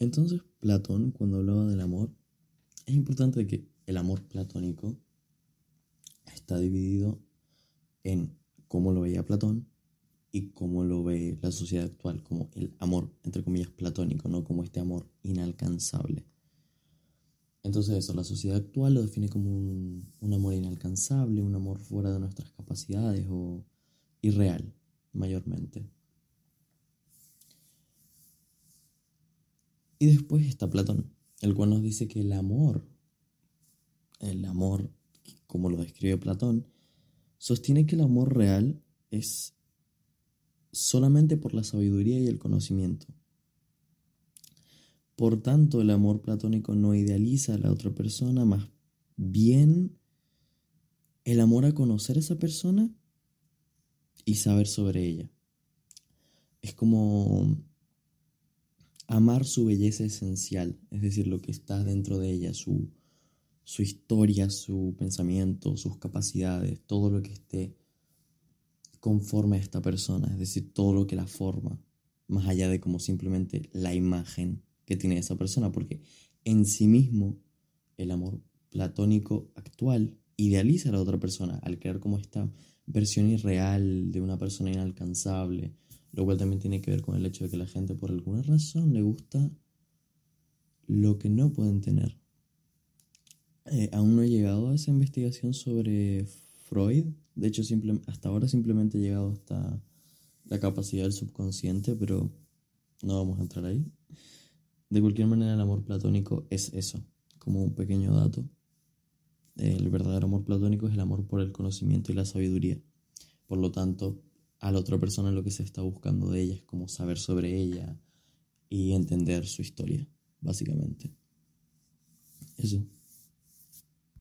Entonces, Platón, cuando hablaba del amor, es importante que el amor platónico está dividido en cómo lo veía Platón y cómo lo ve la sociedad actual, como el amor, entre comillas, platónico, no como este amor inalcanzable. Entonces eso, la sociedad actual lo define como un, amor inalcanzable, un amor fuera de nuestras capacidades o irreal, mayormente. Y después está Platón, el cual nos dice que el amor, el amor, como lo describe Platón, sostiene que el amor real es solamente por la sabiduría y el conocimiento. Por tanto, el amor platónico no idealiza a la otra persona, más bien el amor a conocer a esa persona y saber sobre ella. Es como amar su belleza esencial, es decir, lo que está dentro de ella, su, su historia, su pensamiento, sus capacidades, todo lo que esté conforme a esta persona, es decir, todo lo que la forma, más allá de como simplemente la imagen que tiene esa persona, porque en sí mismo el amor platónico actual idealiza a la otra persona al crear como esta versión irreal de una persona inalcanzable, lo cual también tiene que ver con el hecho de que la gente por alguna razón le gusta lo que no pueden tener. Eh, aún no he llegado a esa investigación sobre Freud, de hecho, hasta ahora simplemente he llegado hasta la capacidad del subconsciente, pero no vamos a entrar ahí. De cualquier manera, el amor platónico es eso, como un pequeño dato. El verdadero amor platónico es el amor por el conocimiento y la sabiduría. Por lo tanto, a la otra persona lo que se está buscando de ella es como saber sobre ella y entender su historia, básicamente. Eso.